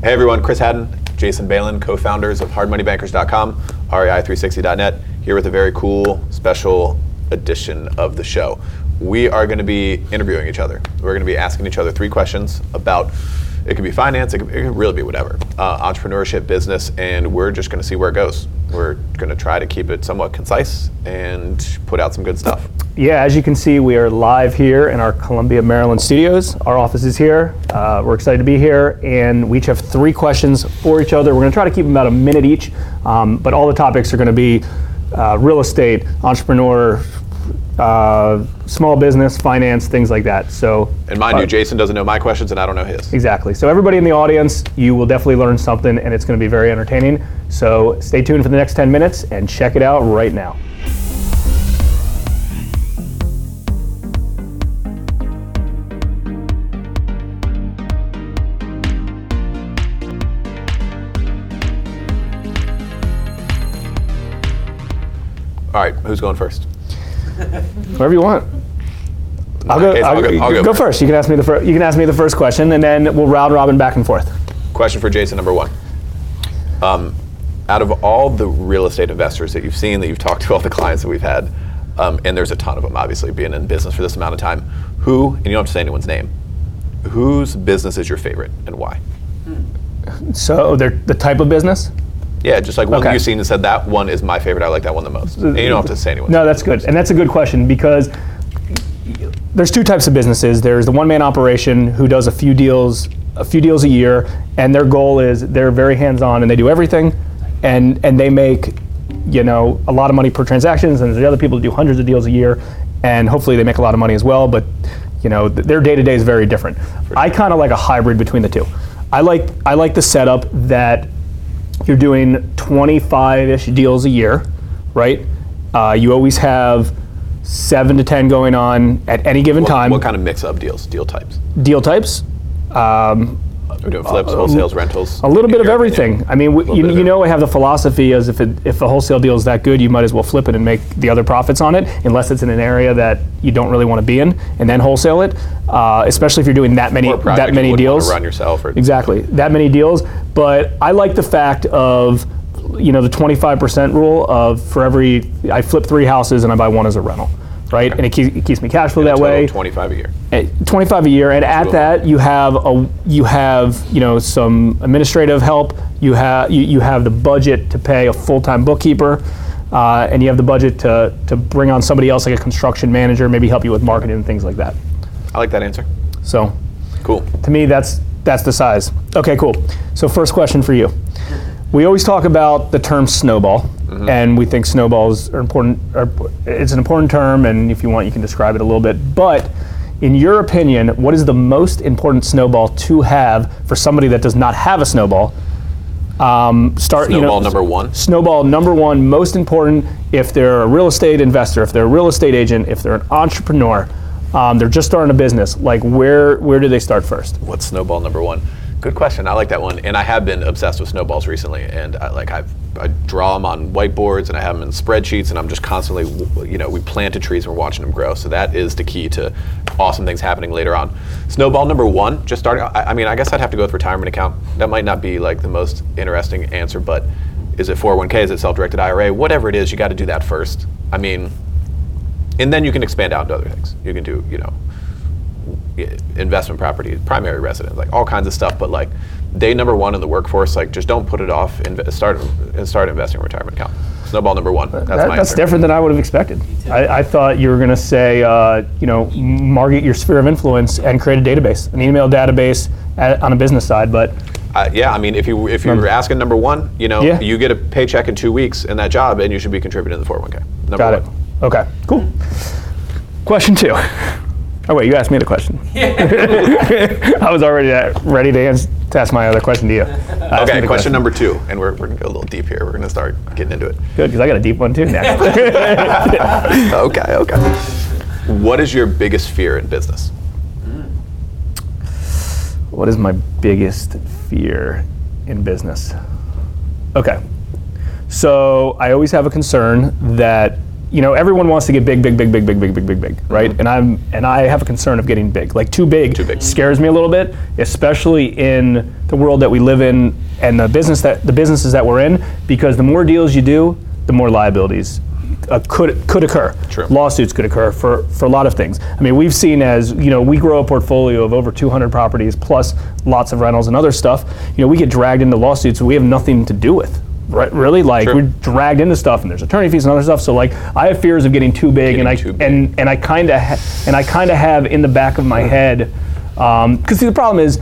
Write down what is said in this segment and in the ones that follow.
Hey everyone, Chris Haddon, Jason Balin, co-founders of hardmoneybankers.com, rei360.net, here with a very cool special edition of the show. We are going to be interviewing each other. We're going to be asking each other three questions about it could be finance, it could, it could really be whatever, uh, entrepreneurship, business, and we're just going to see where it goes. We're going to try to keep it somewhat concise and put out some good stuff. Yeah, as you can see, we are live here in our Columbia, Maryland studios. Our office is here. Uh, we're excited to be here, and we each have three questions for each other. We're going to try to keep them about a minute each, um, but all the topics are going to be uh, real estate, entrepreneur, uh, small business, finance, things like that. So, And mind uh, you, Jason doesn't know my questions and I don't know his. Exactly. So everybody in the audience, you will definitely learn something, and it's going to be very entertaining. So stay tuned for the next 10 minutes and check it out right now. All right, who's going first? Whoever you want. I'll go, case, I'll I'll go- I'll go go first. You can ask me the first. You can ask me the first question, and then we'll round robin back and forth. Question for Jason number one. Um, out of all the real estate investors that you've seen, that you've talked to, all the clients that we've had, um, and there's a ton of them, obviously, being in business for this amount of time, who, and you don't have to say anyone's name, whose business is your favorite and why? So they're the type of business. Yeah, just like one Okay. you've seen and said, that one is my favorite, I like that one the most. And you don't have to say anyone. No, that's good, and that's a good question because there's two types of businesses. There's the one-man operation who does a few deals, a few deals a year, and their goal is they're very hands-on and they do everything, and and they make, you know, a lot of money per transactions. And there's the other people who do hundreds of deals a year, and hopefully they make a lot of money as well. But you know, th- their day-to-day is very different. I kind of like a hybrid between the two. I like I like the setup that you're doing 25-ish deals a year, right? Uh, you always have seven to 10 going on at any given What, time. what kind of mix of deals, deal types? Deal types, um, We're doing flips, wholesales, rentals? a little bit of everything. opinion? I mean, we, you, you know, I have the philosophy as if it, if a wholesale deal is that good, you might as well flip it and make the other profits on it, unless it's in an area that you don't really want to be in, and then wholesale it. Uh, especially if you're doing that many that many deals. run yourself or Exactly, that many deals. But I like the fact of, you know, the 25% rule of for every, I flip three houses and I buy one as a rental, right? And it keeps, it keeps me cash flow that way. 25 a year. Eh, 25 a year, and at that you have a you have you know some administrative help. You have you, you have the budget to pay a full-time bookkeeper, uh, and you have the budget to to bring on somebody else like a construction manager, maybe help you with marketing and things like that. I like that answer. So Cool. to me, that's that's the size. Okay, cool. So first question for you. We always talk about the term snowball, and we think snowballs are important. Are, it's an important term, and if you want, you can describe it a little bit. But in your opinion, what is the most important snowball to have for somebody that does not have a snowball? Um, start you know, Snowball number one. Snowball number one, most important if they're a real estate investor, if they're a real estate agent, if they're an entrepreneur, um, they're just starting a business. Like where where do they start first? What's snowball number one? Good question. I like that one, and I have been obsessed with snowballs recently. And I, like I've, I draw them on whiteboards, and I have them in spreadsheets, and I'm just constantly, you know, we planted trees and we're watching them grow. So that is the key to awesome things happening later on. Snowball number one, just starting. I, I mean, I guess I'd have to go with retirement account. That might not be like the most interesting answer, but is it 401k? Is it self-directed IRA? Whatever it is, you got to do that first. I mean, and then you can expand out to other things. You can do, you know, investment property, primary residence, like all kinds of stuff. But like day number one in the workforce, like just don't put it off. Inve- start and start investing in retirement account. Snowball number one. That's That- that's different than I would have expected. I, I thought you were going to say, uh, you know, market your sphere of influence and create a database, an email database at, on a business side. But Uh, yeah, I mean, if you if you were asking number one, you know, Yeah. you get a paycheck in two weeks in that job, and you should be contributing to the 401k. Number got it. one. Okay, cool. Question two. Oh wait, you asked me the question. I was already uh, ready to, ans- to ask my other question to you. Ask Okay, the question number two, and we're, we're gonna go a little deep here. We're gonna start getting into it. Good, because I got a deep one too next. okay, okay. What is your biggest fear in business? What is my biggest fear in business? Okay. So I always have a concern that you know, everyone wants to get big, big, big, big, big, big, big, big, big, right? And I'm and I have a concern of getting big. Like too big, Too big. scares me a little bit, especially in the world that we live in and the business that the businesses that we're in. Because the more deals you do, the more liabilities uh, could could occur. True. Lawsuits could occur for for a lot of things. I mean, we've seen as you know, we grow a portfolio of over 200 properties plus lots of rentals and other stuff. You know, we get dragged into lawsuits we have nothing to do with. Really, like True. we're dragged into stuff, and there's attorney fees and other stuff. So, like, I have fears of getting too big, and I too big. and and I kind of ha- and I kind of have in the back of my mm-hmm. head, um, because see, the problem is,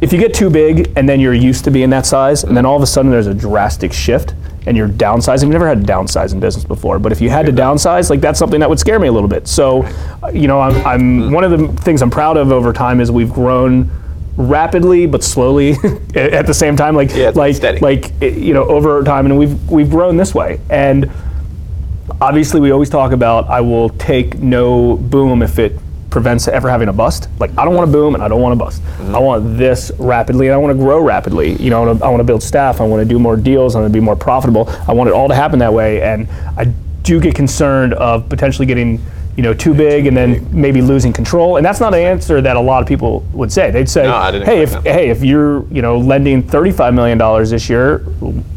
if you get too big and then you're used to being that size, and then all of a sudden there's a drastic shift and you're downsizing. We've never had to downsize in business before, but if you had to downsize, like that's something that would scare me a little bit. So, uh, you know, I'm, I'm mm-hmm. one of the things I'm proud of over time is we've grown rapidly but slowly at the same time like Yeah, like steady. like you know over time and we've we've grown this way and obviously we always talk about I will take no boom if it prevents ever having a bust. Like I don't want to boom and I don't want to bust. Mm-hmm. I want this rapidly and I want to grow rapidly. You know, I want to build staff. I want to do more deals. I want to be more profitable. I want it all to happen that way. And I do get concerned of potentially getting you know too big and then maybe losing control. And that's not an answer that a lot of people would say. They'd say, No, hey, if that. hey, if you're you know lending 35 million dollars this year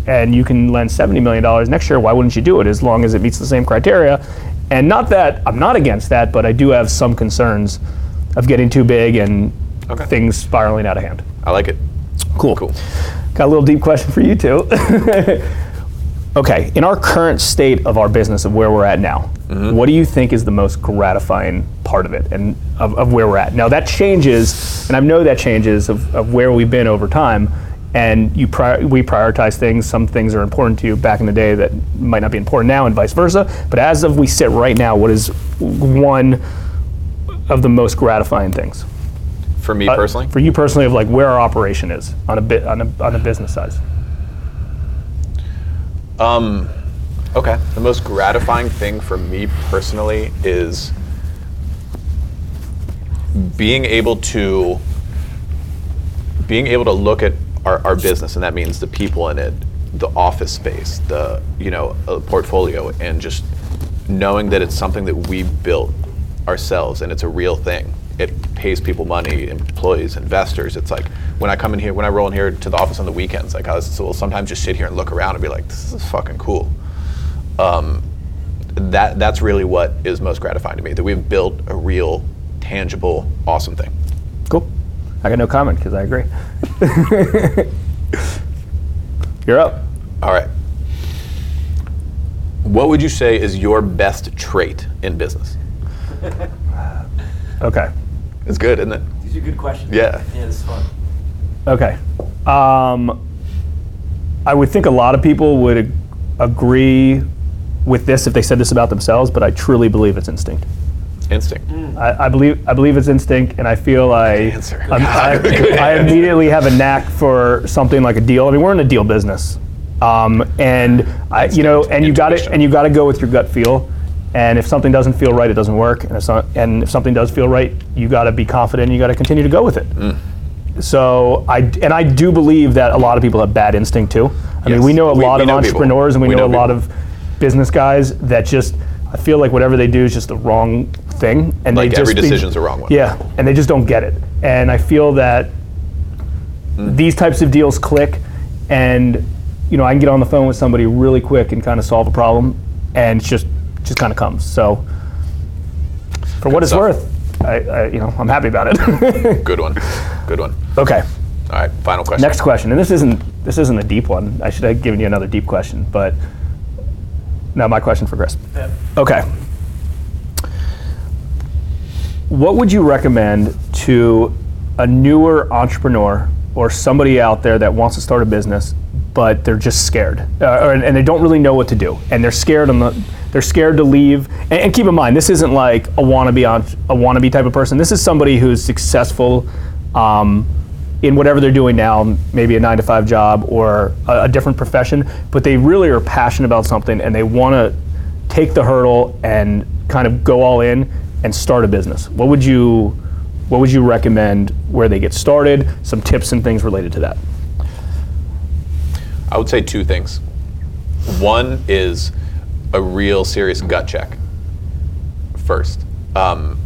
and you can lend 70 million dollars next year, why wouldn't you do it as long as it meets the same criteria? And not that I'm not against that, but I do have some concerns of getting too big and Okay. things spiraling out of hand. I like it. Cool. Cool. Got a little deep question for you too. okay, in our current state of our business of where we're at now, Mm-hmm. what do you think is the most gratifying part of it and of, of where we're at? Now that changes, and I know that changes of, of where we've been over time. And you pri- we prioritize things. Some things are important to you back in the day that might not be important now, and vice versa. But as of we sit right now, what is one of the most gratifying things? For me Uh, personally, For you personally, of like where our operation is on a bit on a, on a business size. Um, okay. The most gratifying thing for me personally is being able to being able to look at our, our business, and that means the people in it, the office space, the you know portfolio, and just knowing that it's something that we built ourselves and it's a real thing. It pays people money, employees, investors. It's like when I come in here, when I roll in here to the office on the weekends, like I was, will sometimes just sit here and look around and be like, this is fucking cool um, that that's really what is most gratifying to me that we've built a real tangible awesome thing Cool. I got no comment because I agree. You're up. all right what would you say is your best trait in business Okay. It's good isn't it These are good questions. Yeah. Yeah, this is fun. Okay. Um, I would think a lot of people would ag- agree with this if they said this about themselves, but I truly believe it's instinct. instinct I, I believe I believe it's instinct, and I feel I answer. I'm- I, Good I answer. immediately have a knack for something like a deal. I mean, we're in a deal business, um, and I, you know, and you got to Intuition. and you got to go with your gut feel. And if something doesn't feel right, it doesn't work. And if, so, and if something does feel right, you got to be confident. and You got to continue to go with it. Mm. So I and I do believe that a lot of people have bad instinct too. I mean, we know a We- lot we of know people. entrepreneurs and we, We know, know a lot of business guys that just I feel like whatever they do is just the wrong thing, and Like they just every they- decision's a wrong one. Yeah, and they just don't get it. And I feel that Mm. these types of deals click, and you know I can get on the phone with somebody really quick and kind of solve a problem, and it's just just kind of comes. So for what it's stuff. worth, I, I you know I'm happy about it. good one good one okay. all right final question Next question, and this isn't this isn't a deep one. I should have given you another deep question, but now my question for Chris. Yeah. Okay. What would you recommend to a newer entrepreneur or somebody out there that wants to start a business, but they're just scared, uh, or, and they don't really know what to do, and they're scared on the, they're scared to leave. And, and keep in mind, this isn't like a wannabe a wannabe type of person. This is somebody who's successful. Um, in whatever they're doing now, maybe a nine to five job or a, a different profession, but they really are passionate about something and they want to take the hurdle and kind of go all in and start a business. What would you what would you recommend where they get started? Some tips and things related to that. I would say two things. One is a real serious gut check first. Um,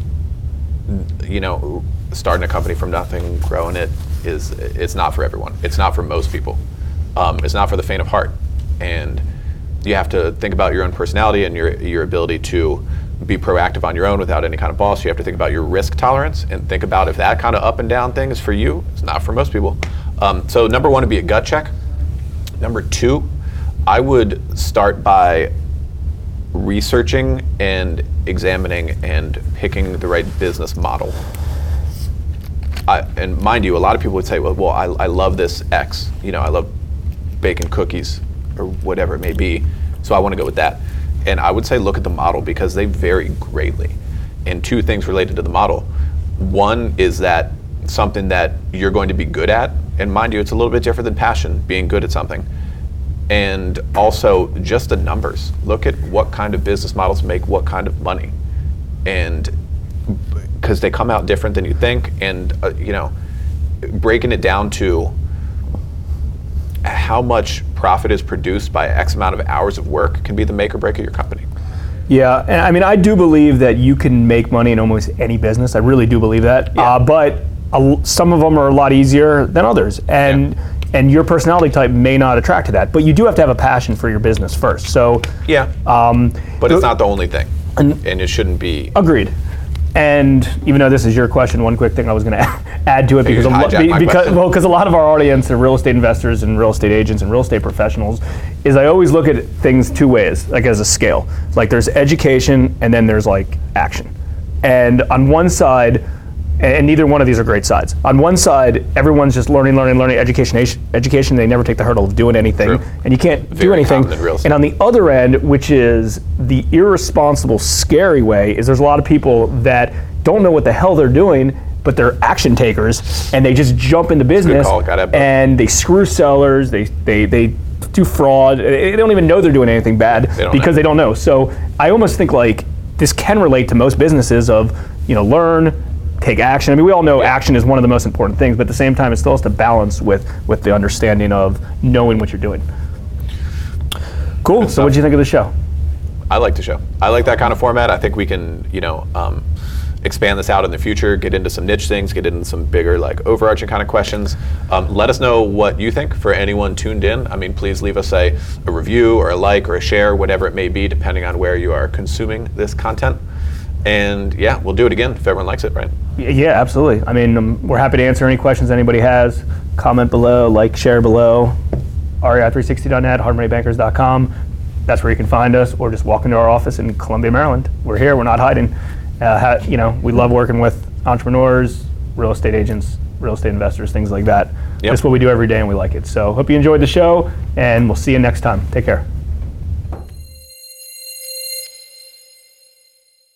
you know, starting a company from nothing, growing it is it's not for everyone. It's not for most people. Um, it's not for the faint of heart, and you have to think about your own personality and your your ability to be proactive on your own without any kind of boss. You have to think about your risk tolerance and think about if that kind of up and down thing is for you. It's not for most people. Um, so number one would be a gut check. Number two, I would start by researching and examining and picking the right business model. I, and mind you, a lot of people would say, well, well I, I love this X. You know, I love bacon cookies or whatever it may be. So I want to go with that. And I would say look at the model because they vary greatly. And two things related to the model. One is that something that you're going to be good at. And mind you, it's a little bit different than passion, being good at something. And also just the numbers. Look at what kind of business models make what kind of money. And because they come out different than you think. And, uh, you know, breaking it down to how much profit is produced by X amount of hours of work can be the make or break of your company. Yeah, and I mean, I do believe that you can make money in almost any business. I really do believe that. Yeah. Uh, but a, some of them are a lot easier than others, and Yeah. and your personality type may not attract to that. But you do have to have a passion for your business first. So, Yeah. um, but it's not the only thing. And- And it shouldn't be. Agreed. And even though this is your question, one quick thing I was going to add to it because a lo- because well because a lot of our audience are real estate investors and real estate agents and real estate professionals is I always look at things two ways like as a scale like there's education and then there's like action and on one side and neither one of these are great sides. On one side, everyone's just learning, learning, learning, education, education. They never take the hurdle of doing anything, True. and you can't do Very anything. real estate. And on the other end, which is the irresponsible, scary way, is there's a lot of people that don't know what the hell they're doing, but they're action takers, and they just jump into business call. Gotta have both. and they screw sellers. They they they do fraud. They don't even know they're doing anything bad don't because know. they don't know. So I almost think like this can relate to most businesses of you know learn. Take action. I mean, we all know action is one of the most important things, but at the same time, it still has to balance with with the understanding of knowing what you're doing. Cool. So, what do you think of the show? I like the show. I like that kind of format. I think we can, you know, um, expand this out in the future, get into some niche things, get into some bigger, like overarching kind of questions. Um, let us know what you think for anyone tuned in. I mean, please leave us a, a review or a like or a share, whatever it may be, depending on where you are consuming this content. And yeah, we'll do it again if everyone likes it, right? Yeah, absolutely. I mean, um, we're happy to answer any questions anybody has. Comment below, like, share below. E REI360.net, hardmoneybankers.com. That's where you can find us, or just walk into our office in Columbia, Maryland. We're here. We're not hiding. Uh, ha- you know, we love working with entrepreneurs, real estate agents, real estate investors, things like that. Yep. That's what we do every day, and we like it. So, hope you enjoyed the show, and we'll see you next time. Take care.